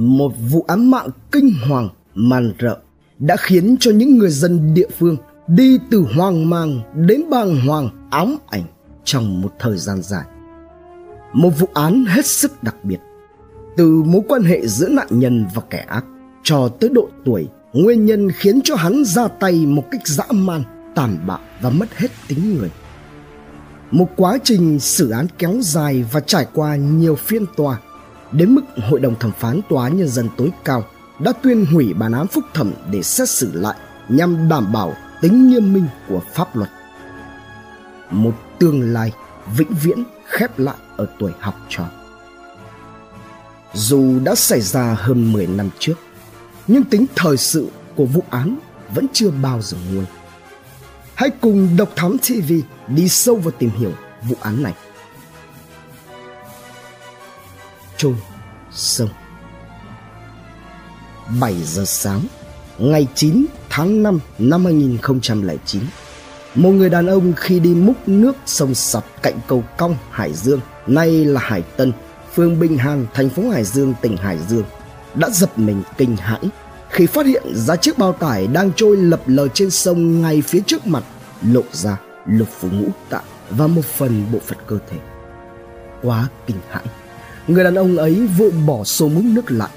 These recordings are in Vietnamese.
một vụ án mạng kinh hoàng man rợ đã khiến cho những người dân địa phương đi từ hoang mang đến bàng hoàng ám ảnh trong một thời gian dài. Một vụ án hết sức đặc biệt, từ mối quan hệ giữa nạn nhân và kẻ ác cho tới độ tuổi, nguyên nhân khiến cho hắn ra tay một cách dã man, tàn bạo và mất hết tính người. Một quá trình xử án kéo dài và trải qua nhiều phiên tòa, đến mức Hội đồng thẩm phán Tòa Nhân dân tối cao đã tuyên hủy bản án phúc thẩm để xét xử lại nhằm đảm bảo tính nghiêm minh của pháp luật. Một tương lai vĩnh viễn khép lại ở tuổi học trò. Dù đã xảy ra hơn 10 năm trước, nhưng tính thời sự của vụ án vẫn chưa bao giờ nguôi. Hãy cùng Độc Thám TV đi sâu vào tìm hiểu vụ án này. Trôi sông. 7 giờ sáng, ngày 9 tháng 5 năm 2009 một người đàn ông khi đi múc nước sông sập cạnh cầu cong, Hải Dương, nay là Hải Tân, phường Bình Hàn thành phố Hải Dương, tỉnh Hải Dương, đã giật mình kinh hãi khi phát hiện ra chiếc bao tải đang trôi lập lờ trên sông ngay phía trước mặt, lộ ra lục phủ ngũ tạng và một phần bộ phận cơ thể. Quá kinh hãi người đàn ông ấy vội bỏ xô múc nước lại,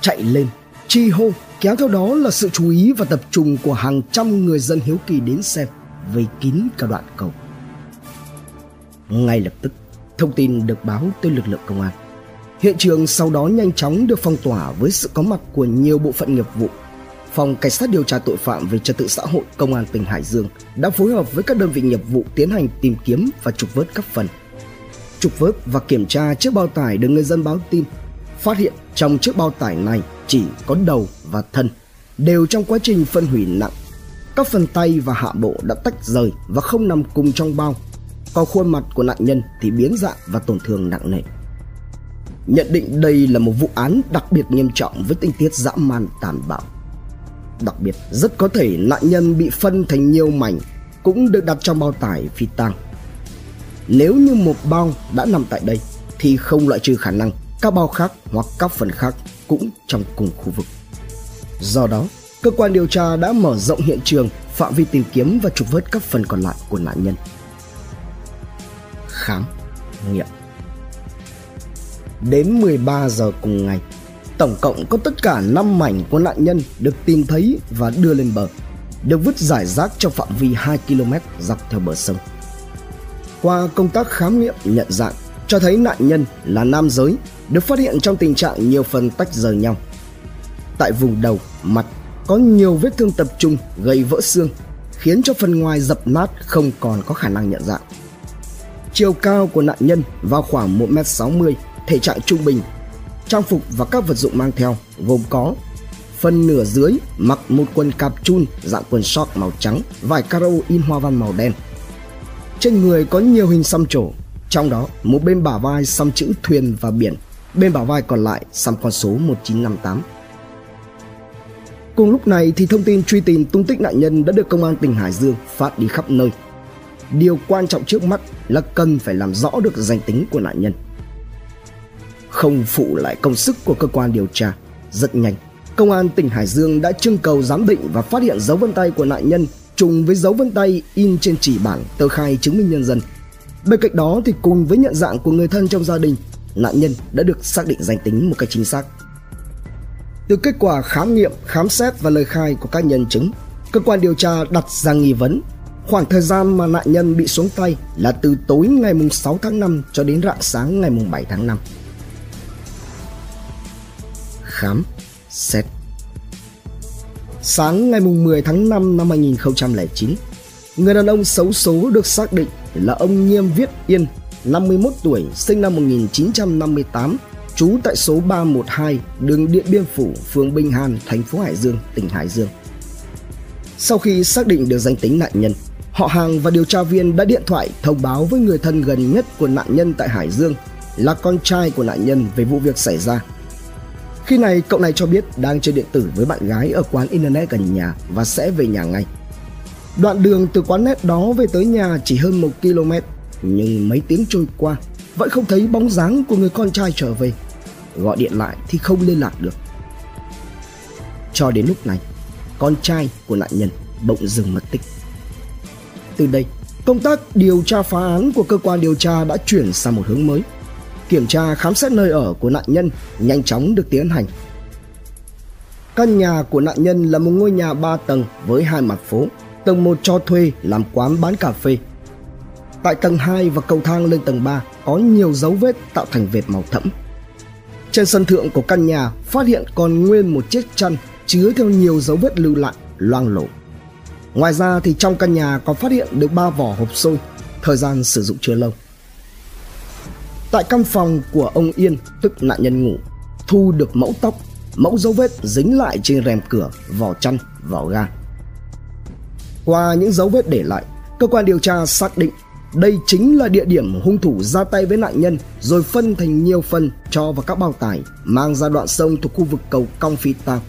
chạy lên, chi hô, kéo theo đó là sự chú ý và tập trung của hàng trăm người dân hiếu kỳ đến xem vây kín cả đoạn cầu. Ngay lập tức, thông tin được báo tới lực lượng công an. Hiện trường sau đó nhanh chóng được phong tỏa với sự có mặt của nhiều bộ phận nghiệp vụ. Phòng cảnh sát điều tra tội phạm về trật tự xã hội công an tỉnh hải dương đã phối hợp với các đơn vị nghiệp vụ tiến hành tìm kiếm và trục vớt các phần trục vớt và kiểm tra chiếc bao tải được người dân báo tin. Phát hiện trong chiếc bao tải này chỉ có đầu và thân, đều trong quá trình phân hủy nặng. Các phần tay và hạ bộ đã tách rời và không nằm cùng trong bao. Còn khuôn mặt của nạn nhân thì biến dạng và tổn thương nặng nề. Nhận định đây là một vụ án đặc biệt nghiêm trọng với tình tiết dã man, tàn bạo. Đặc biệt, rất có thể nạn nhân bị phân thành nhiều mảnh, cũng được đặt trong bao tải phi tang nếu như một bao đã nằm tại đây, thì không loại trừ khả năng các bao khác hoặc các phần khác cũng trong cùng khu vực. Do đó, cơ quan điều tra đã mở rộng hiện trường, phạm vi tìm kiếm và trục vớt các phần còn lại của nạn nhân. Khám nghiệm. Đến 13 giờ cùng ngày, tổng cộng có tất cả 5 mảnh của nạn nhân được tìm thấy và đưa lên bờ, được vứt giải rác trong phạm vi 2 km dọc theo bờ sông qua công tác khám nghiệm nhận dạng, cho thấy nạn nhân là nam giới, được phát hiện trong tình trạng nhiều phần tách rời nhau. Tại vùng đầu, mặt, có nhiều vết thương tập trung gây vỡ xương, khiến cho phần ngoài dập nát không còn có khả năng nhận dạng. Chiều cao của nạn nhân vào khoảng 1m60 thể trạng trung bình. Trang phục và các vật dụng mang theo gồm có phần nửa dưới mặc một quần cạp chun, dạng quần short màu trắng, vải caro in hoa văn màu đen trên người có nhiều hình xăm trổ trong đó một bên bả vai xăm chữ thuyền và biển bên bả vai còn lại xăm con số 1958 Cùng lúc này thì thông tin truy tìm tung tích nạn nhân đã được công an tỉnh Hải Dương phát đi khắp nơi. Điều quan trọng trước mắt là cần phải làm rõ được danh tính của nạn nhân. Không phụ lại công sức của cơ quan điều tra, rất nhanh, công an tỉnh Hải Dương đã trưng cầu giám định và phát hiện dấu vân tay của nạn nhân trùng với dấu vân tay in trên chỉ bảng, tờ khai chứng minh nhân dân. Bên cạnh đó thì cùng với nhận dạng của người thân trong gia đình, nạn nhân đã được xác định danh tính một cách chính xác. Từ kết quả khám nghiệm, khám xét và lời khai của các nhân chứng, cơ quan điều tra đặt ra nghi vấn khoảng thời gian mà nạn nhân bị xuống tay là từ tối ngày 6 tháng 5 cho đến rạng sáng ngày 7 tháng 5. Khám, xét Sáng ngày 10 tháng 5 năm 2009, người đàn ông xấu số được xác định là ông Nghiêm Viết Yên, 51 tuổi, sinh năm 1958, trú tại số 312 đường Điện Biên Phủ, phường Bình Hàn, thành phố Hải Dương, tỉnh Hải Dương. Sau khi xác định được danh tính nạn nhân, họ hàng và điều tra viên đã điện thoại thông báo với người thân gần nhất của nạn nhân tại Hải Dương là con trai của nạn nhân về vụ việc xảy ra. Khi này, cậu này cho biết đang chơi điện tử với bạn gái ở quán internet gần nhà và sẽ về nhà ngay. Đoạn đường từ quán net đó về tới nhà chỉ hơn 1 km, nhưng mấy tiếng trôi qua vẫn không thấy bóng dáng của người con trai trở về gọi điện lại thì không liên lạc được. Cho đến lúc này, con trai của nạn nhân bỗng dừng mất tích. Từ đây, công tác điều tra phá án của cơ quan điều tra đã chuyển sang một hướng mới. Kiểm tra khám xét nơi ở của nạn nhân nhanh chóng được tiến hành. Căn nhà của nạn nhân là một ngôi nhà 3 tầng với hai mặt phố. Tầng 1 cho thuê làm quán bán cà phê. Tại tầng 2 và cầu thang lên tầng 3 có nhiều dấu vết tạo thành vệt màu thẫm. Trên sân thượng của căn nhà phát hiện còn nguyên một chiếc chăn chứa theo nhiều dấu vết lưu lại, loang lổ. Ngoài ra thì trong căn nhà còn phát hiện được ba vỏ hộp xôi, thời gian sử dụng chưa lâu. Tại căn phòng của ông Yên, tức nạn nhân ngủ, thu được mẫu tóc, mẫu dấu vết dính lại trên rèm cửa, vỏ chăn, vỏ ga. Qua những dấu vết để lại, cơ quan điều tra xác định đây chính là địa điểm hung thủ ra tay với nạn nhân rồi phân thành nhiều phần cho vào các bao tải mang ra đoạn sông thuộc khu vực cầu Cong Phi Tang.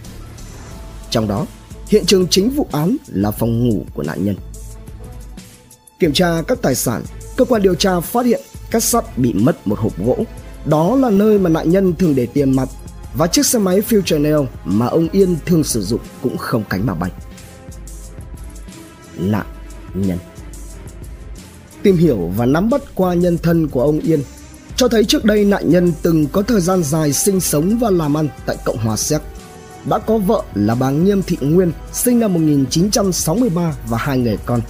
Trong đó, hiện trường chính vụ án là phòng ngủ của nạn nhân. Kiểm tra các tài sản, cơ quan điều tra phát hiện các sắt bị mất một hộp gỗ. Đó là nơi mà nạn nhân thường để tiền mặt và chiếc xe máy Future Nail mà ông Yên thường sử dụng cũng không cánh mà bay. Nạn nhân Tìm hiểu và nắm bắt qua nhân thân của ông Yên cho thấy trước đây nạn nhân từng có thời gian dài sinh sống và làm ăn tại Cộng hòa Séc. Đã có vợ là bà Nghiêm Thị Nguyên sinh năm 1963 và hai người con.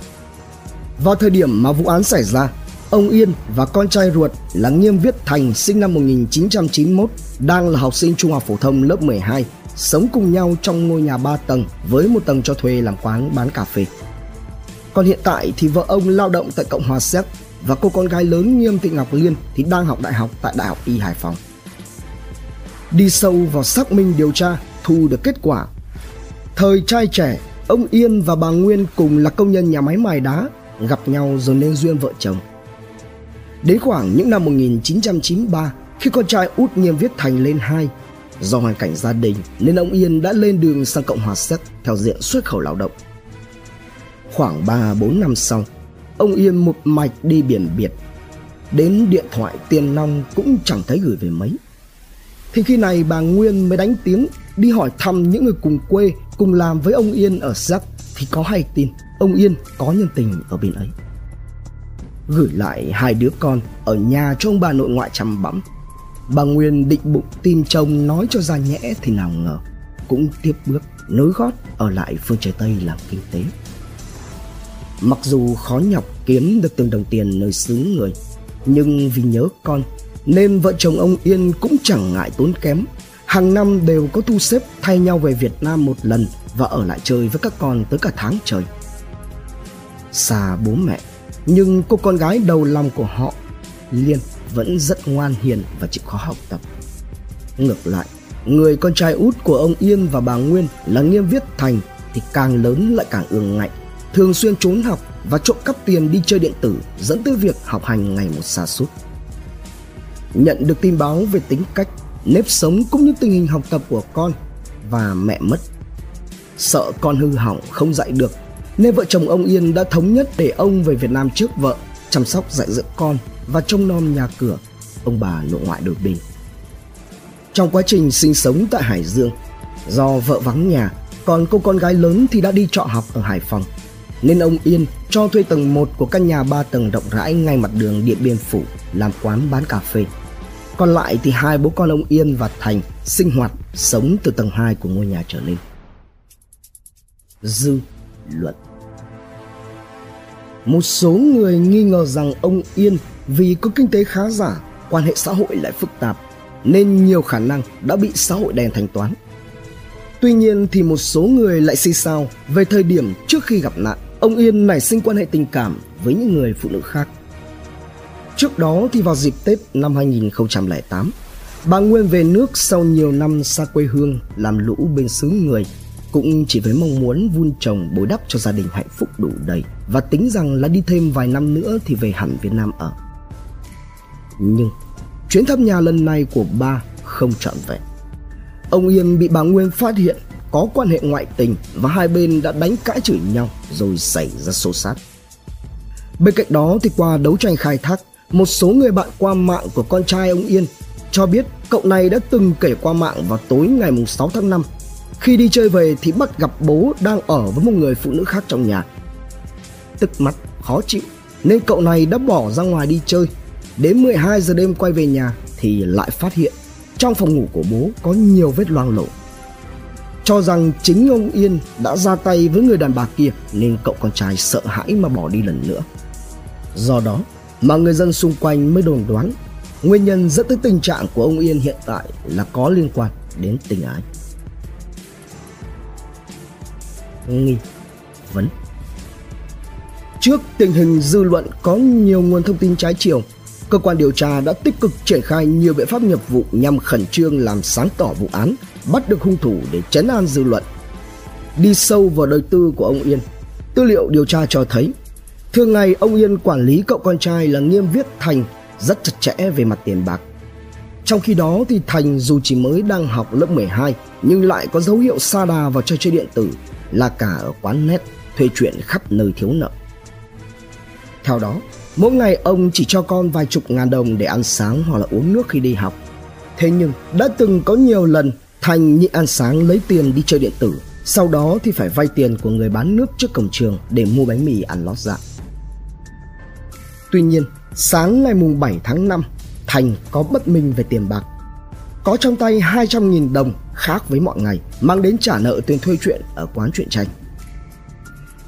Vào thời điểm mà vụ án xảy ra, ông Yên và con trai ruột là Nghiêm Viết Thành sinh năm 1991 đang là học sinh trung học phổ thông lớp 12, sống cùng nhau trong ngôi nhà 3 tầng với một tầng cho thuê làm quán bán cà phê. Còn hiện tại thì vợ ông lao động tại Cộng hòa Séc và cô con gái lớn Nghiêm Thị Ngọc Liên thì đang học đại học tại Đại học Y Hải Phòng. Đi sâu vào xác minh điều tra, thu được kết quả. Thời trai trẻ, ông Yên và bà Nguyên cùng là công nhân nhà máy mài đá, gặp nhau rồi nên duyên vợ chồng. Đến khoảng những năm 1993, khi con trai út Nghiêm Viết Thành lên hai, do hoàn cảnh gia đình nên ông Yên đã lên đường sang Cộng hòa Séc theo diện xuất khẩu lao động. Khoảng 3-4 năm sau, ông Yên một mạch đi biển biệt. Đến điện thoại tiền nong cũng chẳng thấy gửi về mấy. Thì khi này bà Nguyên mới đánh tiếng đi hỏi thăm những người cùng quê cùng làm với ông Yên ở Séc thì có hay tin ông Yên có nhân tình ở bên ấy. Gửi lại hai đứa con ở nhà cho ông bà nội ngoại chăm bẵm. Bà Nguyên định bụng tìm chồng nói cho ra nhẽ thì nào ngờ cũng tiếp bước nối gót ở lại phương trời Tây làm kinh tế. Mặc dù khó nhọc kiếm được từng đồng tiền nơi xứ người, nhưng vì nhớ con nên vợ chồng ông Yên cũng chẳng ngại tốn kém. Hàng năm đều có thu xếp thay nhau về Việt Nam một lần và ở lại chơi với các con tới cả tháng trời. Xa bố mẹ, nhưng cô con gái đầu lòng của họ, Liên, vẫn rất ngoan hiền và chịu khó học tập. Ngược lại, người con trai út của ông Yên và bà Nguyên là Nghiêm Viết Thành thì càng lớn lại càng ương ngạnh thường xuyên trốn học và trộm cắp tiền đi chơi điện tử dẫn tới việc học hành ngày một xa sút Nhận được tin báo về tính cách, nếp sống cũng như tình hình học tập của con và mẹ mất. Sợ con hư hỏng không dạy được nên vợ chồng ông Yên đã thống nhất để ông về Việt Nam trước vợ chăm sóc dạy dỗ con và trông nom nhà cửa ông bà nội ngoại đổi bình. Trong quá trình sinh sống tại Hải Dương, do vợ vắng nhà, còn cô con gái lớn thì đã đi trọ học ở Hải Phòng nên ông Yên cho thuê tầng 1 của căn nhà 3 tầng rộng rãi ngay mặt đường Điện Biên Phủ làm quán bán cà phê. Còn lại thì hai bố con ông Yên và Thành sinh hoạt sống từ tầng 2 của ngôi nhà trở lên. Dư luận Một số người nghi ngờ rằng ông Yên vì có kinh tế khá giả, quan hệ xã hội lại phức tạp nên nhiều khả năng đã bị xã hội đen thanh toán. Tuy nhiên thì một số người lại xì sao về thời điểm trước khi gặp nạn ông Yên nảy sinh quan hệ tình cảm với những người phụ nữ khác. Trước đó thì vào dịp Tết năm 2008, bà Nguyên về nước sau nhiều năm xa quê hương làm lũ bên xứ người cũng chỉ với mong muốn vun trồng bồi đắp cho gia đình hạnh phúc đủ đầy và tính rằng là đi thêm vài năm nữa thì về hẳn Việt Nam ở. Nhưng chuyến thăm nhà lần này của ba không trọn vẹn. Ông Yên bị bà Nguyên phát hiện có quan hệ ngoại tình và hai bên đã đánh cãi chửi nhau rồi xảy ra xô xát. Bên cạnh đó thì qua đấu tranh khai thác, một số người bạn qua mạng của con trai ông Yên cho biết cậu này đã từng kể qua mạng vào tối ngày 6 tháng 5 khi đi chơi về thì bắt gặp bố đang ở với một người phụ nữ khác trong nhà. Tức mặt khó chịu, nên cậu này đã bỏ ra ngoài đi chơi. Đến 12 giờ đêm quay về nhà thì lại phát hiện trong phòng ngủ của bố có nhiều vết loang lổ. Cho rằng chính ông Yên đã ra tay với người đàn bà kia nên cậu con trai sợ hãi mà bỏ đi lần nữa. Do đó mà người dân xung quanh mới đồn đoán nguyên nhân dẫn tới tình trạng của ông Yên hiện tại là có liên quan đến tình ái. Nghi vấn Trước tình hình dư luận có nhiều nguồn thông tin trái chiều, cơ quan điều tra đã tích cực triển khai nhiều biện pháp nghiệp vụ nhằm khẩn trương làm sáng tỏ vụ án, bắt được hung thủ để chấn an dư luận. Đi sâu vào đời tư của ông Yên, tư liệu điều tra cho thấy thường ngày ông Yên quản lý cậu con trai là Nghiêm Viết Thành rất chặt chẽ về mặt tiền bạc. Trong khi đó thì Thành dù chỉ mới đang học lớp 12 nhưng lại có dấu hiệu sa đà vào trò chơi điện tử là cả ở quán net thuê chuyện khắp nơi thiếu nợ. Theo đó, mỗi ngày ông chỉ cho con vài chục ngàn đồng để ăn sáng hoặc là uống nước khi đi học. Thế nhưng đã từng có nhiều lần Thành nhịn ăn sáng lấy tiền đi chơi điện tử, sau đó thì phải vay tiền của người bán nước trước cổng trường để mua bánh mì ăn lót dạ. Tuy nhiên, sáng ngày mùng 7 tháng 5, Thành có bất minh về tiền bạc. Có trong tay 200.000 đồng khác với mọi ngày, mang đến trả nợ tiền thuê chuyện ở quán truyện tranh.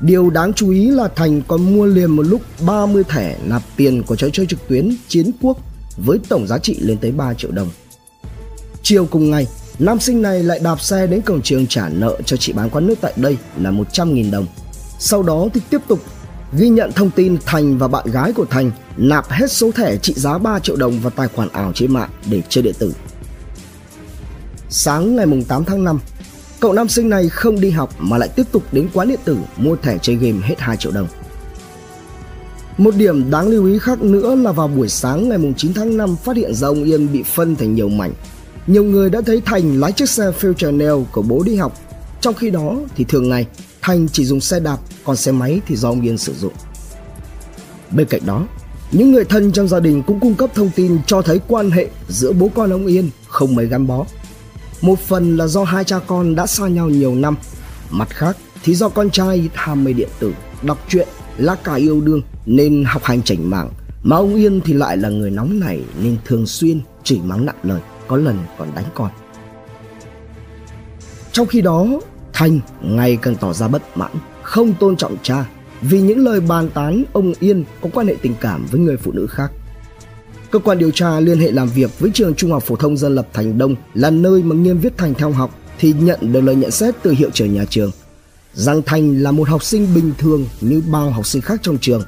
Điều đáng chú ý là Thành còn mua liền một lúc 30 thẻ nạp tiền của trò chơi trực tuyến Chiến Quốc với tổng giá trị lên tới 3 triệu đồng. Chiều cùng ngày, nam sinh này lại đạp xe đến cổng trường trả nợ cho chị bán quán nước tại đây là 100.000 đồng. Sau đó thì tiếp tục ghi nhận thông tin Thành và bạn gái của Thành nạp hết số thẻ trị giá 3 triệu đồng vào tài khoản ảo trên mạng để chơi điện tử. Sáng ngày 8 tháng 5, cậu nam sinh này không đi học mà lại tiếp tục đến quán điện tử mua thẻ chơi game hết 2 triệu đồng. Một điểm đáng lưu ý khác nữa là vào buổi sáng ngày 9 tháng 5 phát hiện ra ông Yên bị phân thành nhiều mảnh. Nhiều người đã thấy Thành lái chiếc xe Future Nail của bố đi học. Trong khi đó thì thường ngày Thành chỉ dùng xe đạp, còn xe máy thì do ông Yên sử dụng. Bên cạnh đó, những người thân trong gia đình cũng cung cấp thông tin cho thấy quan hệ giữa bố con ông Yên không mấy gắn bó. Một phần là do hai cha con đã xa nhau nhiều năm, mặt khác thì do con trai tham mê điện tử, đọc truyện, lá cà yêu đương nên học hành chảnh mảng, mà ông Yên thì lại là người nóng nảy nên thường xuyên chửi mắng nặng lời, có lần còn đánh con. Trong khi đó, Thanh ngày càng tỏ ra bất mãn, không tôn trọng cha vì những lời bàn tán ông Yên có quan hệ tình cảm với người phụ nữ khác. Cơ quan điều tra liên hệ làm việc với trường Trung học phổ thông dân lập Thành Đông là nơi mà Nghiêm Viết Thành theo học thì nhận được lời nhận xét từ hiệu trưởng nhà trường rằng Thành là một học sinh bình thường như bao học sinh khác trong trường.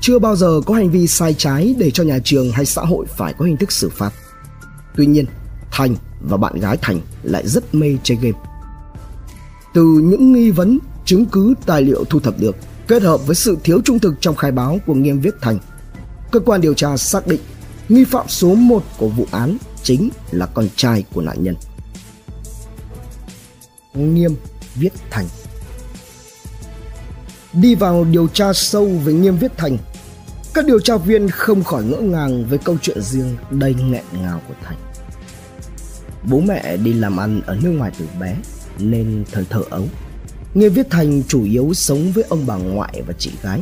Chưa bao giờ có hành vi sai trái để cho nhà trường hay xã hội phải có hình thức xử phạt. Tuy nhiên, Thành và bạn gái Thành lại rất mê chơi game. Từ những nghi vấn, chứng cứ tài liệu thu thập được kết hợp với sự thiếu trung thực trong khai báo của Nghiêm Viết Thành, cơ quan điều tra xác định nghi phạm số 1 của vụ án chính là con trai của nạn nhân. Nghiêm Viết Thành Đi vào điều tra sâu với Nghiêm Viết Thành, các điều tra viên không khỏi ngỡ ngàng với câu chuyện riêng đầy nghẹn ngào của Thành. Bố mẹ đi làm ăn ở nước ngoài từ bé nên thời thơ ấu. Nghiêm Viết Thành chủ yếu sống với ông bà ngoại và chị gái.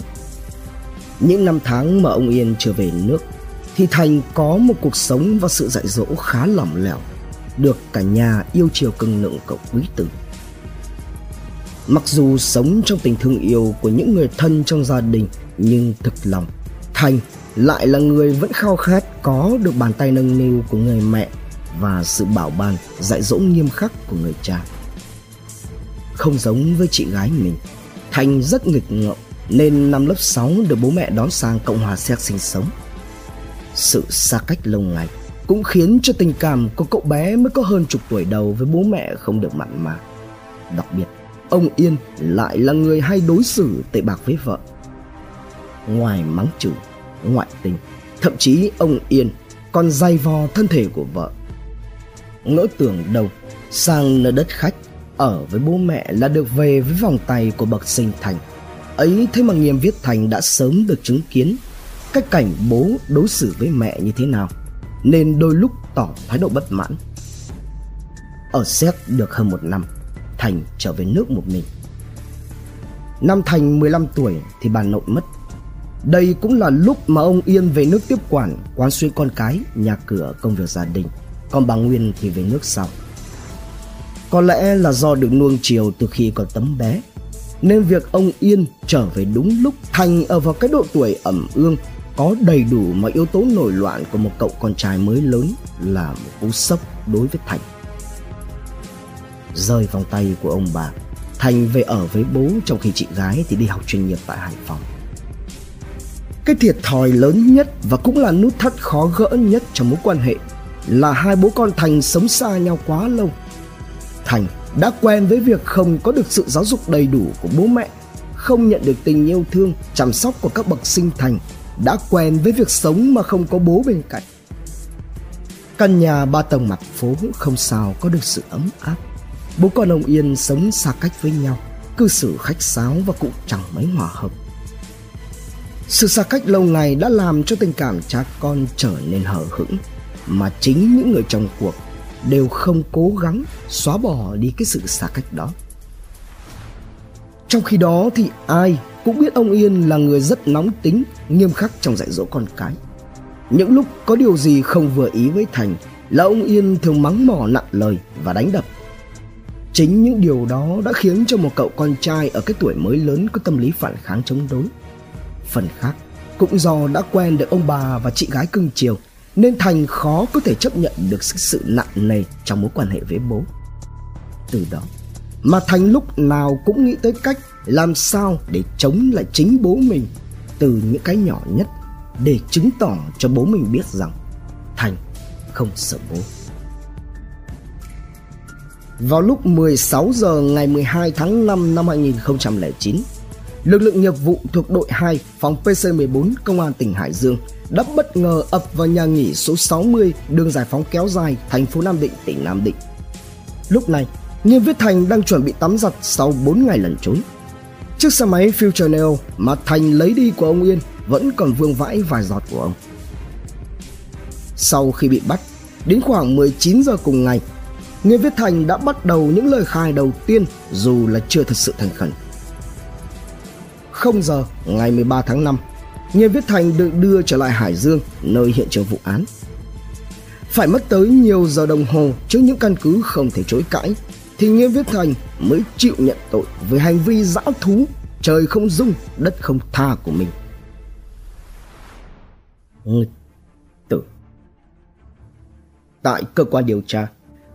Những năm tháng mà ông Yên trở về nước thì Thành có một cuộc sống và sự dạy dỗ khá lỏng lẻo, được cả nhà yêu chiều cưng nựng cậu quý tử. Mặc dù sống trong tình thương yêu của những người thân trong gia đình nhưng thực lòng Thành lại là người vẫn khao khát có được bàn tay nâng niu của người mẹ và sự bảo ban dạy dỗ nghiêm khắc của người cha. Không giống với chị gái mình, Thành rất nghịch ngợm nên năm lớp 6 được bố mẹ đón sang Cộng hòa Séc sinh sống. Sự xa cách lâu ngày cũng khiến cho tình cảm của cậu bé mới có hơn chục tuổi đầu với bố mẹ không được mặn mà. Đặc biệt, ông Yên lại là người hay đối xử tệ bạc với vợ. Ngoài mắng chửi, ngoại tình, thậm chí ông Yên còn dày vò thân thể của vợ. Ngỡ tưởng đâu sang nơi đất khách ở với bố mẹ là được về với vòng tay của bậc sinh thành. Ấy thế mà Nghiêm Viết Thành đã sớm được chứng kiến cách cảnh bố đối xử với mẹ như thế nào. Nên đôi lúc tỏ thái độ bất mãn. Ở Séc được hơn một năm, Thành trở về nước một mình. Năm Thành 15 tuổi thì bà nội mất. Đây cũng là lúc mà ông Yên về nước tiếp quản, quán xuyến con cái, nhà cửa, công việc gia đình. Còn bà Nguyên thì về nước sau. Có lẽ là do được nuông chiều từ khi còn tấm bé nên việc ông Yên trở về đúng lúc Thành ở vào cái độ tuổi ẩm ương có đầy đủ mọi yếu tố nổi loạn của một cậu con trai mới lớn là một cú sốc đối với Thành. Rơi vòng tay của ông bà, Thành về ở với bố trong khi chị gái thì đi học chuyên nghiệp tại Hải Phòng. Cái thiệt thòi lớn nhất và cũng là nút thắt khó gỡ nhất trong mối quan hệ là hai bố con Thành sống xa nhau quá lâu. Thành đã quen với việc không có được sự giáo dục đầy đủ của bố mẹ, không nhận được tình yêu thương, chăm sóc của các bậc sinh thành, đã quen với việc sống mà không có bố bên cạnh. Căn nhà ba tầng mặt phố không sao có được sự ấm áp. Bố con ông Yên sống xa cách với nhau, cư xử khách sáo và cũng chẳng mấy hòa hợp. Sự xa cách lâu ngày đã làm cho tình cảm cha con trở nên hờ hững, mà chính những người trong cuộc đều không cố gắng xóa bỏ đi cái sự xa cách đó. Trong khi đó thì ai cũng biết ông Yên là người rất nóng tính, nghiêm khắc trong dạy dỗ con cái. Những lúc có điều gì không vừa ý với Thành là ông Yên thường mắng mỏ nặng lời và đánh đập. Chính những điều đó đã khiến cho một cậu con trai ở cái tuổi mới lớn có tâm lý phản kháng chống đối. Phần khác cũng do đã quen được ông bà và chị gái cưng chiều nên Thành khó có thể chấp nhận được sự nặng nề trong mối quan hệ với bố. Từ đó mà Thành lúc nào cũng nghĩ tới cách làm sao để chống lại chính bố mình từ những cái nhỏ nhất để chứng tỏ cho bố mình biết rằng Thành không sợ bố. Vào lúc 16 giờ ngày 12 tháng 5 năm 2009, lực lượng nghiệp vụ thuộc đội 2 phòng PC14 công an tỉnh Hải Dương đã bất ngờ ập vào nhà nghỉ số 60 đường giải phóng kéo dài thành phố Nam Định, tỉnh Nam Định. Lúc này, Nghiêm Viết Thành đang chuẩn bị tắm giặt sau 4 ngày lẩn trốn. Chiếc xe máy Future Neo mà Thành lấy đi của ông Yên vẫn còn vương vãi vài giọt của ông. Sau khi bị bắt, đến khoảng 19 giờ cùng ngày, Nghiêm Viết Thành đã bắt đầu những lời khai đầu tiên dù là chưa thật sự thành khẩn. 0 giờ ngày 13 tháng 5, Nghiêm Viết Thành được đưa trở lại Hải Dương, nơi hiện trường vụ án. Phải mất tới nhiều giờ đồng hồ trước những căn cứ không thể chối cãi, thì Nghiêm Viết Thành mới chịu nhận tội về hành vi dã thú, trời không dung, đất không tha của mình. Nghịch tử Tại cơ quan điều tra,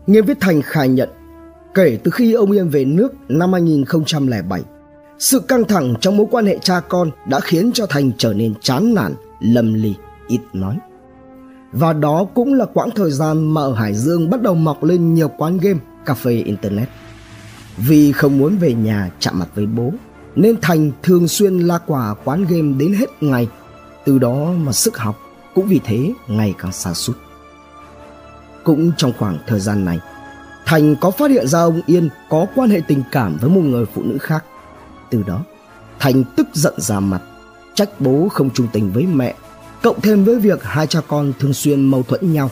Nghiêm Viết Thành khai nhận kể từ khi ông Yên về nước năm 2007 sự căng thẳng trong mối quan hệ cha con đã khiến cho Thành trở nên chán nản, lầm lì, ít nói. Và đó cũng là quãng thời gian mà ở Hải Dương bắt đầu mọc lên nhiều quán game, cà phê internet. Vì không muốn về nhà chạm mặt với bố, nên Thành thường xuyên la quả quán game đến hết ngày. Từ đó mà sức học cũng vì thế ngày càng xa sút Cũng trong khoảng thời gian này, Thành có phát hiện ra ông Yên có quan hệ tình cảm với một người phụ nữ khác từ đó thành tức giận ra mặt trách bố không trung tình với mẹ cộng thêm với việc hai cha con thường xuyên mâu thuẫn nhau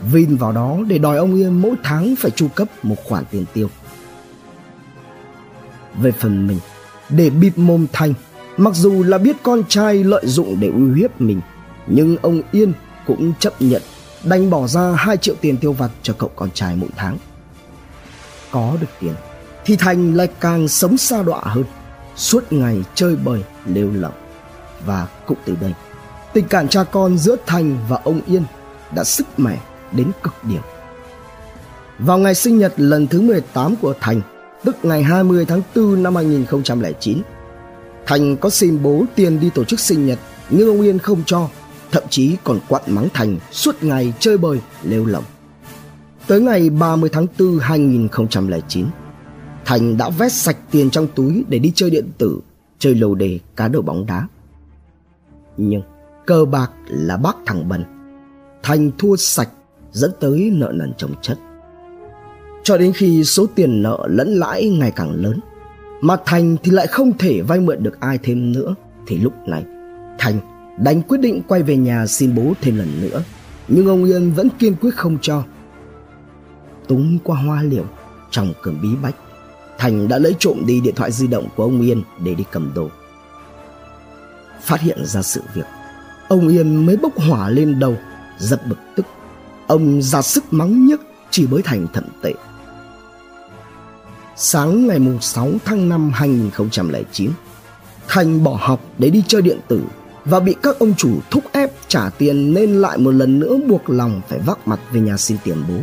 vin vào đó để đòi ông yên mỗi tháng phải chu cấp một khoản tiền tiêu. Về phần mình, để bịp mồm thành, mặc dù là biết con trai lợi dụng để uy hiếp mình, nhưng ông yên cũng chấp nhận đành bỏ ra 2 triệu tiền tiêu vặt cho cậu con trai mỗi tháng. Có được tiền, thì thành lại càng sống xa đọa hơn, suốt ngày chơi bời, lêu lỏng. Và cũng từ đây, tình cảm cha con giữa thành và ông yên đã sức mẻ đến cực điểm vào ngày sinh nhật lần thứ 18 của Thành, tức ngày 20 tháng 4 năm 2009, Thành có xin bố tiền đi tổ chức sinh nhật, nhưng ông Yên không cho, thậm chí còn quặn mắng Thành suốt ngày chơi bời, lêu lỏng. Tới ngày 30 tháng 4 2009, Thành đã vét sạch tiền trong túi để đi chơi điện tử, chơi lầu đề, cá độ bóng đá. Nhưng cơ bạc là bác thằng bần. Thành thua sạch dẫn tới nợ nần chồng chất. Cho đến khi số tiền nợ lẫn lãi ngày càng lớn, mà Thành thì lại không thể vay mượn được ai thêm nữa, thì lúc này Thành đành quyết định quay về nhà xin bố thêm lần nữa. nhưng ông Yên vẫn kiên quyết không cho. Túng qua hoa liễu trong cơn bí bách, Thành đã lấy trộm đi điện thoại di động của ông Yên để đi cầm đồ. Phát hiện ra sự việc, ông Yên mới bốc hỏa lên đầu, giật bực tức. Ông ra sức mắng nhức chỉ mới Thành thận tệ. Sáng ngày 6 tháng 5 2009, Thành bỏ học để đi chơi điện tử và bị các ông chủ thúc ép trả tiền nên lại một lần nữa buộc lòng phải vác mặt về nhà xin tiền bố.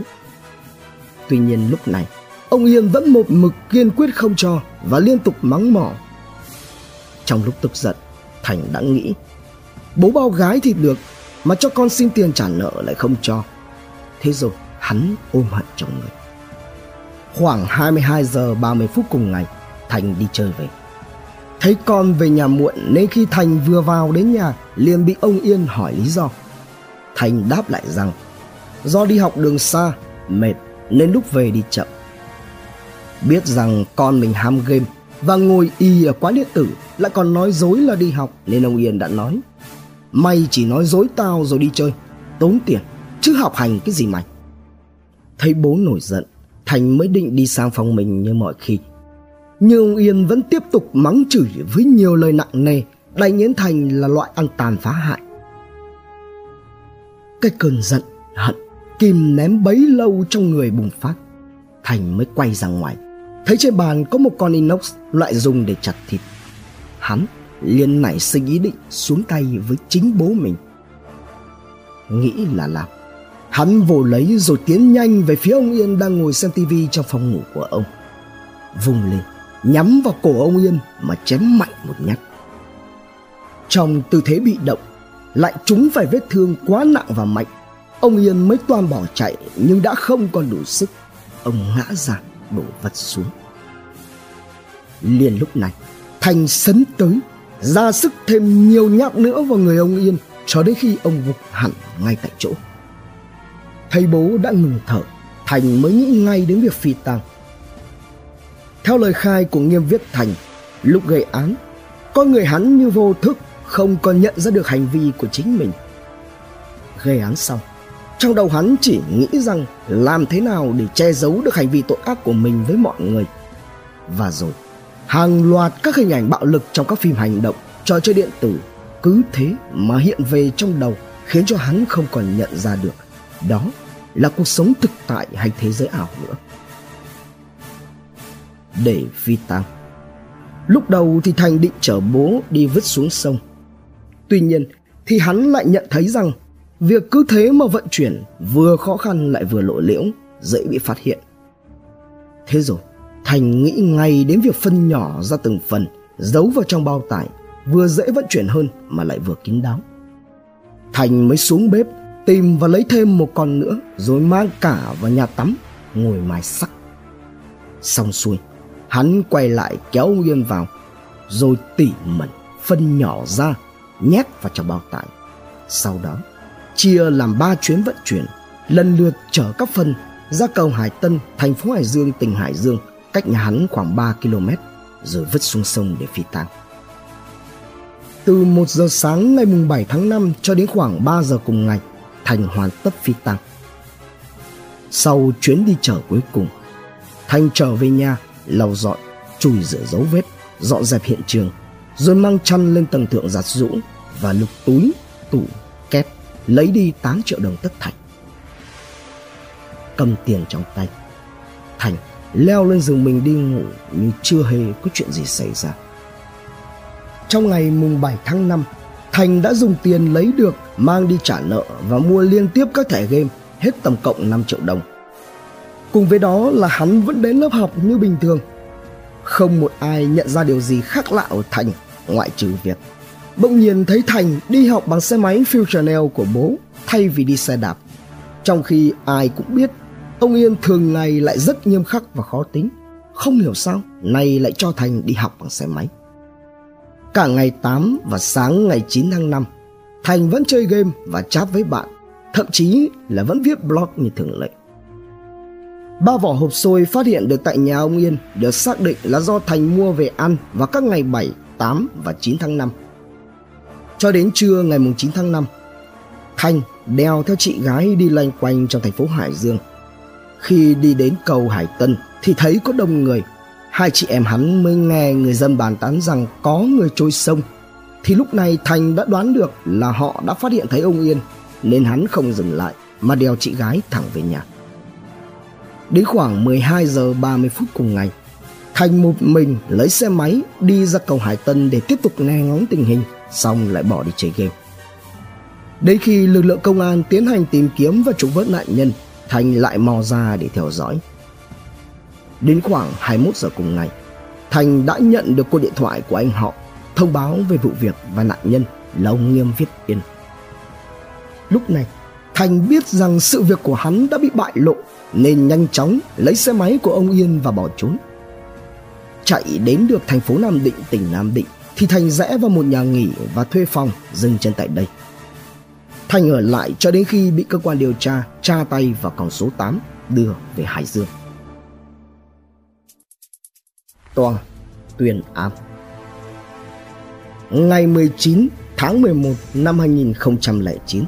Tuy nhiên lúc này, ông Yên vẫn một mực kiên quyết không cho và liên tục mắng mỏ. Trong lúc tức giận, Thành đã nghĩ bố bao gái thì được mà cho con xin tiền trả nợ lại không cho. Thế rồi hắn ôm hận trong người. Khoảng 22 giờ 30 phút cùng ngày, Thành đi chơi về. Thấy con về nhà muộn nên khi Thành vừa vào đến nhà liền bị ông Yên hỏi lý do. Thành đáp lại rằng do đi học đường xa, mệt nên lúc về đi chậm. Biết rằng con mình ham game và ngồi y ở quán điện tử lại còn nói dối là đi học nên ông Yên đã nói Mày chỉ nói dối tao rồi đi chơi, tốn tiền, chứ học hành cái gì mày. Thấy bố nổi giận, Thành mới định đi sang phòng mình như mọi khi nhưng ông Yên vẫn tiếp tục mắng chửi với nhiều lời nặng nề, đánh Yến Thành là loại ăn tàn phá hại. Cái cơn giận, hận, kìm ném bấy lâu trong người bùng phát. Thành mới quay ra ngoài, thấy trên bàn có một con inox loại dùng để chặt thịt. Hắn liền nảy sinh ý định xuống tay với chính bố mình. Nghĩ là làm. Hắn vồ lấy rồi tiến nhanh về phía ông Yên đang ngồi xem tivi trong phòng ngủ của ông. Vùng lên, nhắm vào cổ ông Yên mà chém mạnh một nhát. Trong tư thế bị động, lại trúng phải vết thương quá nặng và mạnh. Ông Yên mới toan bỏ chạy nhưng đã không còn đủ sức. Ông ngã ra đổ vật xuống. Liền lúc này, Thành sấn tới, ra sức thêm nhiều nhát nữa vào người ông Yên cho đến khi ông gục hẳn ngay tại chỗ thấy bố đã ngừng thở, Thành mới nghĩ ngay đến việc phi tang. Theo lời khai của Nghiêm Viết Thành, lúc gây án, con người hắn như vô thức không còn nhận ra được hành vi của chính mình. Gây án xong, trong đầu hắn chỉ nghĩ rằng làm thế nào để che giấu được hành vi tội ác của mình với mọi người. Và rồi, hàng loạt các hình ảnh bạo lực trong các phim hành động, trò chơi điện tử cứ thế mà hiện về trong đầu khiến cho hắn không còn nhận ra được đó là cuộc sống thực tại hay thế giới ảo nữa để phi tang. Lúc đầu thì Thành định chở bố đi vứt xuống sông. Tuy nhiên thì hắn lại nhận thấy rằng việc cứ thế mà vận chuyển vừa khó khăn lại vừa lộ liễu, dễ bị phát hiện. Thế rồi, Thành nghĩ ngay đến việc phân nhỏ ra từng phần, giấu vào trong bao tải, vừa dễ vận chuyển hơn mà lại vừa kín đáo. Thành mới xuống bếp, tìm và lấy thêm một con nữa, rồi mang cả vào nhà tắm, ngồi mài sắc. Xong xuôi, Hắn quay lại kéo uyên vào, rồi tỉ mẩn phân nhỏ ra, nhét vào trong bao tải. Sau đó, chia làm ba chuyến vận chuyển, lần lượt chở các phân ra cầu Hải Tân, thành phố Hải Dương, tỉnh Hải Dương, cách nhà hắn khoảng 3 km, rồi vứt xuống sông để phi tang. Từ 1 giờ sáng ngày 7 tháng 5 cho đến khoảng 3 giờ cùng ngày, Thành hoàn tất phi tang. Sau chuyến đi chở cuối cùng, Thành trở về nhà lau dọn chùi rửa dấu vết dọn dẹp hiện trường rồi mang chăn lên tầng thượng giặt rũ và lục túi tủ két lấy đi 8 triệu đồng tất thạch cầm tiền trong tay thành leo lên giường mình đi ngủ như chưa hề có chuyện gì xảy ra trong ngày mùng 7 tháng 5 Thành đã dùng tiền lấy được, mang đi trả nợ và mua liên tiếp các thẻ game, hết tổng cộng 5 triệu đồng Cùng với đó là hắn vẫn đến lớp học như bình thường. Không một ai nhận ra điều gì khác lạ ở Thành, ngoại trừ việc bỗng nhiên thấy Thành đi học bằng xe máy Future của bố, thay vì đi xe đạp. Trong khi ai cũng biết, ông Yên thường ngày lại rất nghiêm khắc và khó tính. Không hiểu sao, nay lại cho Thành đi học bằng xe máy. Cả ngày 8 và sáng ngày 9 tháng 5, Thành vẫn chơi game và chat với bạn, thậm chí là vẫn viết blog như thường lệ. Ba vỏ hộp xôi phát hiện được tại nhà ông Yên được xác định là do Thành mua về ăn vào các ngày 7, 8 và 9 tháng 5. Cho đến trưa ngày 9 tháng 5, Thành đeo theo chị gái đi loanh quanh trong thành phố Hải Dương. Khi đi đến cầu Hải Tân thì thấy có đông người. Hai chị em hắn mới nghe người dân bàn tán rằng có người trôi sông. Thì lúc này Thành đã đoán được là họ đã phát hiện thấy ông Yên nên hắn không dừng lại mà đèo chị gái thẳng về nhà. Đến khoảng 12 giờ 30 phút cùng ngày, Thành một mình lấy xe máy đi ra cầu Hải Tân để tiếp tục nghe ngóng tình hình, xong lại bỏ đi chơi game. Đến khi lực lượng công an tiến hành tìm kiếm và trục vớt nạn nhân, Thành lại mò ra để theo dõi. Đến khoảng 21 giờ cùng ngày, Thành đã nhận được cuộc điện thoại của anh họ thông báo về vụ việc và nạn nhân là ông Nghiêm Viết Yên. Lúc này, Thành biết rằng sự việc của hắn đã bị bại lộ nên nhanh chóng lấy xe máy của ông Yên và bỏ trốn. Chạy đến được thành phố Nam Định, tỉnh Nam Định thì Thành rẽ vào một nhà nghỉ và thuê phòng dừng chân tại đây. Thành ở lại cho đến khi bị cơ quan điều tra tra tay vào còng số 8 đưa về Hải Dương. Tòa tuyên án Ngày 19 tháng 11 năm 2009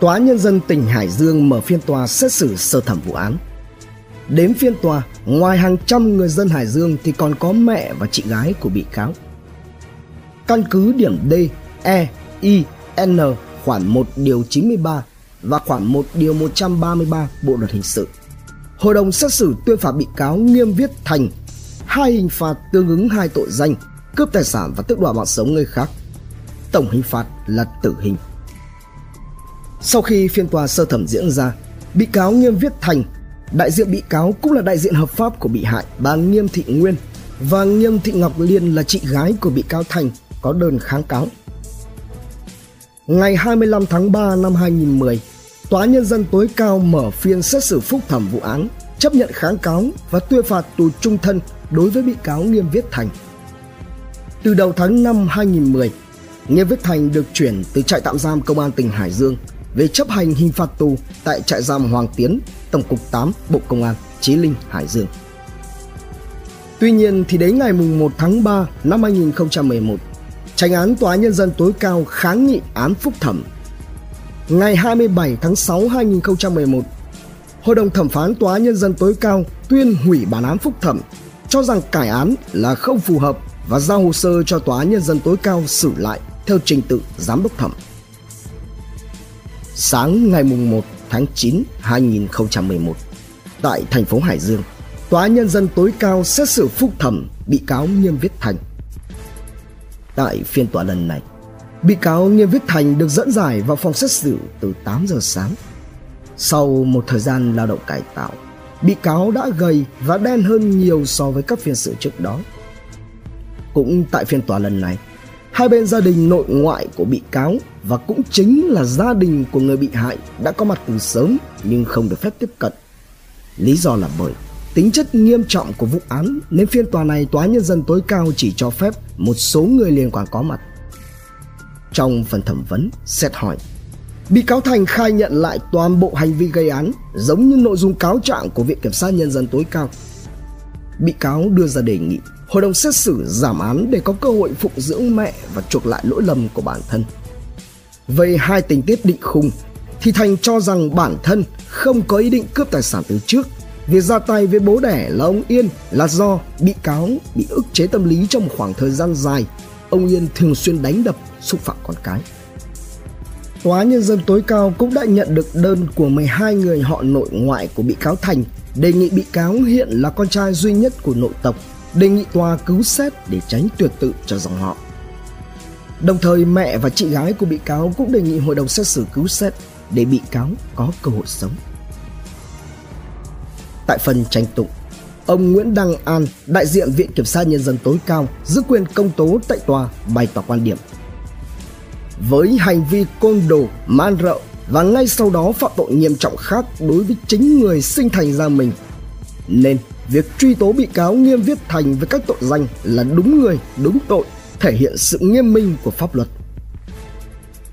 Tòa Nhân dân tỉnh Hải Dương mở phiên tòa xét xử sơ thẩm vụ án. Đến phiên tòa, ngoài hàng trăm người dân Hải Dương thì còn có mẹ và chị gái của bị cáo. Căn cứ điểm D, E, I, N khoản 1 điều 93 và khoản 1 điều 133 Bộ luật hình sự. Hội đồng xét xử tuyên phạt bị cáo Nghiêm Viết Thành hai hình phạt tương ứng hai tội danh cướp tài sản và tước đoạt mạng sống người khác. Tổng hình phạt là tử hình. Sau khi phiên tòa sơ thẩm diễn ra, bị cáo Nghiêm Viết Thành, đại diện bị cáo cũng là đại diện hợp pháp của bị hại bà Nghiêm Thị Nguyên và Nghiêm Thị Ngọc Liên là chị gái của bị cáo Thành có đơn kháng cáo. Ngày 25 tháng 3 năm 2010, Tòa Nhân dân tối cao mở phiên xét xử phúc thẩm vụ án, chấp nhận kháng cáo và tuyên phạt tù trung thân đối với bị cáo Nghiêm Viết Thành. Từ đầu tháng 5 2010, Nghiêm Viết Thành được chuyển từ trại tạm giam công an tỉnh Hải Dương về chấp hành hình phạt tù tại trại giam Hoàng Tiến, Tổng cục 8, Bộ Công an, Chí Linh, Hải Dương. Tuy nhiên thì đến ngày 1 tháng 3 năm 2011, Tranh án Tòa Nhân dân tối cao kháng nghị án phúc thẩm. Ngày 27 tháng 6 2011, Hội đồng thẩm phán Tòa Nhân dân tối cao tuyên hủy bản án phúc thẩm, cho rằng cải án là không phù hợp và giao hồ sơ cho Tòa Nhân dân tối cao xử lại theo trình tự giám đốc thẩm. Sáng ngày 1 tháng 9 2011, tại thành phố Hải Dương, Tòa Nhân dân tối cao xét xử phúc thẩm bị cáo Nghiêm Viết Thành Tại phiên tòa lần này, bị cáo Nghiêm Viết Thành được dẫn giải vào phòng xét xử từ 8 giờ sáng. Sau một thời gian lao động cải tạo, bị cáo đã gầy và đen hơn nhiều so với các phiên xử trước đó. Cũng tại phiên tòa lần này, hai bên gia đình nội ngoại của bị cáo và cũng chính là gia đình của người bị hại đã có mặt từ sớm nhưng không được phép tiếp cận. Lý do là bởi tính chất nghiêm trọng của vụ án nên phiên tòa này tòa nhân dân tối cao chỉ cho phép một số người liên quan có mặt. Trong phần thẩm vấn, xét hỏi, bị cáo Thành khai nhận lại toàn bộ hành vi gây án giống như nội dung cáo trạng của Viện Kiểm sát Nhân dân tối cao. Bị cáo đưa ra đề nghị hội đồng xét xử giảm án để có cơ hội phụng dưỡng mẹ và chuộc lại lỗi lầm của bản thân. Về hai tình tiết định khung thì Thành cho rằng bản thân không có ý định cướp tài sản từ trước Việc ra tay với bố đẻ là ông Yên là do bị cáo bị ức chế tâm lý trong một khoảng thời gian dài. Ông Yên thường xuyên đánh đập, xúc phạm con cái. Tòa Nhân dân tối cao cũng đã nhận được đơn của 12 người họ nội ngoại của bị cáo Thành đề nghị bị cáo hiện là con trai duy nhất của nội tộc, đề nghị tòa cứu xét để tránh tuyệt tự cho dòng họ. Đồng thời mẹ và chị gái của bị cáo cũng đề nghị hội đồng xét xử cứu xét để bị cáo có cơ hội sống. Tại phần tranh tụng, ông Nguyễn Đăng An, đại diện Viện Kiểm sát Nhân dân tối cao, giữ quyền công tố tại tòa bày tỏ quan điểm. Với hành vi côn đồ, man rợ và ngay sau đó phạm tội nghiêm trọng khác đối với chính người sinh thành ra mình. Nên việc truy tố bị cáo Nghiêm Viết Thành với các tội danh là đúng người, đúng tội, thể hiện sự nghiêm minh của pháp luật.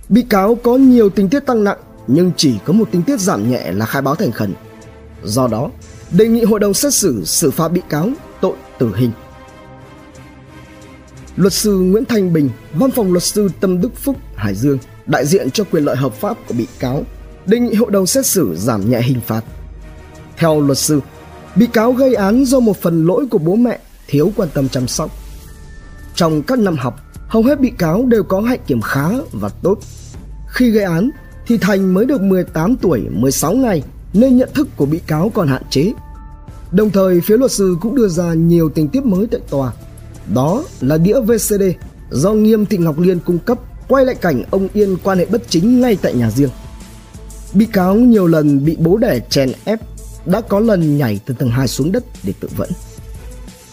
Bị cáo có nhiều tình tiết tăng nặng nhưng chỉ có một tình tiết giảm nhẹ là khai báo thành khẩn. Do đó, đề nghị hội đồng xét xử xử phạt bị cáo tội tử hình. Luật sư Nguyễn Thanh Bình, Văn phòng luật sư Tâm Đức Phúc, Hải Dương đại diện cho quyền lợi hợp pháp của bị cáo, đề nghị hội đồng xét xử giảm nhẹ hình phạt. Theo luật sư, bị cáo gây án do một phần lỗi của bố mẹ thiếu quan tâm chăm sóc. Trong các năm học, hầu hết bị cáo đều có hạnh kiểm khá và tốt. Khi gây án thì Thành mới được 18 tuổi 16 ngày nên nhận thức của bị cáo còn hạn chế. Đồng thời phía luật sư cũng đưa ra nhiều tình tiết mới tại tòa. Đó là đĩa VCD do Nghiêm Thị Ngọc Liên cung cấp quay lại cảnh ông Yên quan hệ bất chính ngay tại nhà riêng. Bị cáo nhiều lần bị bố đẻ chèn ép, đã có lần nhảy từ tầng 2 xuống đất để tự vẫn.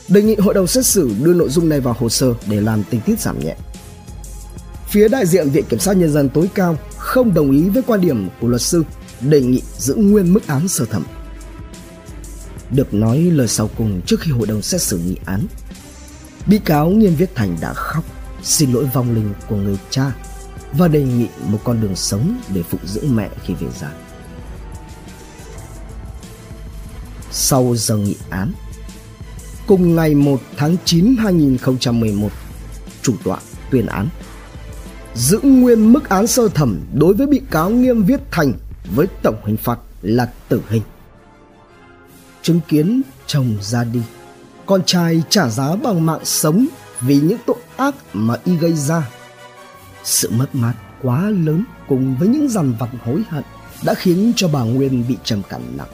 Đề nghị hội đồng xét xử đưa nội dung này vào hồ sơ để làm tình tiết giảm nhẹ. Phía đại diện Viện Kiểm sát Nhân dân tối cao không đồng ý với quan điểm của luật sư, đề nghị giữ nguyên mức án sơ thẩm. Được nói lời sau cùng trước khi hội đồng xét xử nghị án. Bị cáo Nghiêm Viết Thành đã khóc xin lỗi vong linh của người cha và đề nghị một con đường sống để phụ dưỡng mẹ khi về già. Sau giờ nghị án, cùng ngày 1 tháng 9 2011, chủ tọa tuyên án giữ nguyên mức án sơ thẩm đối với bị cáo Nghiêm Viết Thành với tổng hình phạt là tử hình. Chứng kiến chồng ra đi, con trai trả giá bằng mạng sống vì những tội ác mà y gây ra. Sự mất mát quá lớn cùng với những dằn vặt hối hận đã khiến cho bà Nguyên bị trầm cảm nặng.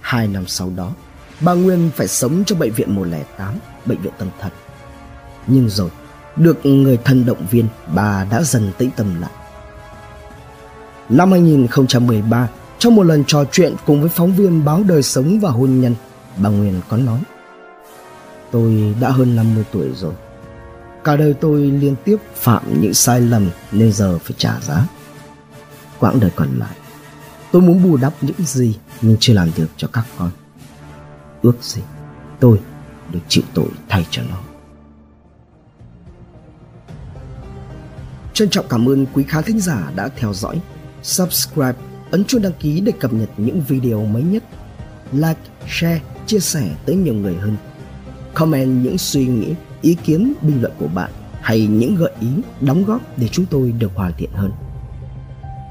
Hai năm sau đó, bà Nguyên phải sống trong bệnh viện 108, bệnh viện tâm thần. Nhưng rồi, được người thân động viên, bà đã dần tĩnh tâm lại. Năm 2013, trong một lần trò chuyện cùng với phóng viên báo đời sống và hôn nhân, bà Nguyên có nói Tôi đã hơn 50 tuổi rồi. Cả đời tôi liên tiếp phạm những sai lầm nên giờ phải trả giá. Quãng đời còn lại, tôi muốn bù đắp những gì nhưng chưa làm được cho các con. Ước gì tôi được chịu tội thay cho nó. Trân trọng cảm ơn quý khán thính giả đã theo dõi. Subscribe, ấn chuông đăng ký để cập nhật những video mới nhất. Like, share, chia sẻ tới nhiều người hơn comment những suy nghĩ, ý kiến, bình luận của bạn hay những gợi ý, đóng góp để chúng tôi được hoàn thiện hơn.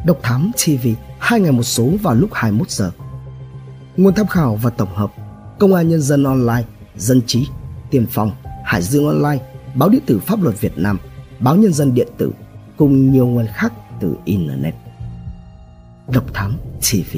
Độc Thám TV hai ngày một số vào lúc 21 giờ. Nguồn tham khảo và tổng hợp Công an Nhân dân Online, Dân Trí, Tiền Phong, Hải Dương Online, Báo Điện tử Pháp luật Việt Nam, Báo Nhân dân Điện tử cùng nhiều nguồn khác từ Internet. Độc Thám TV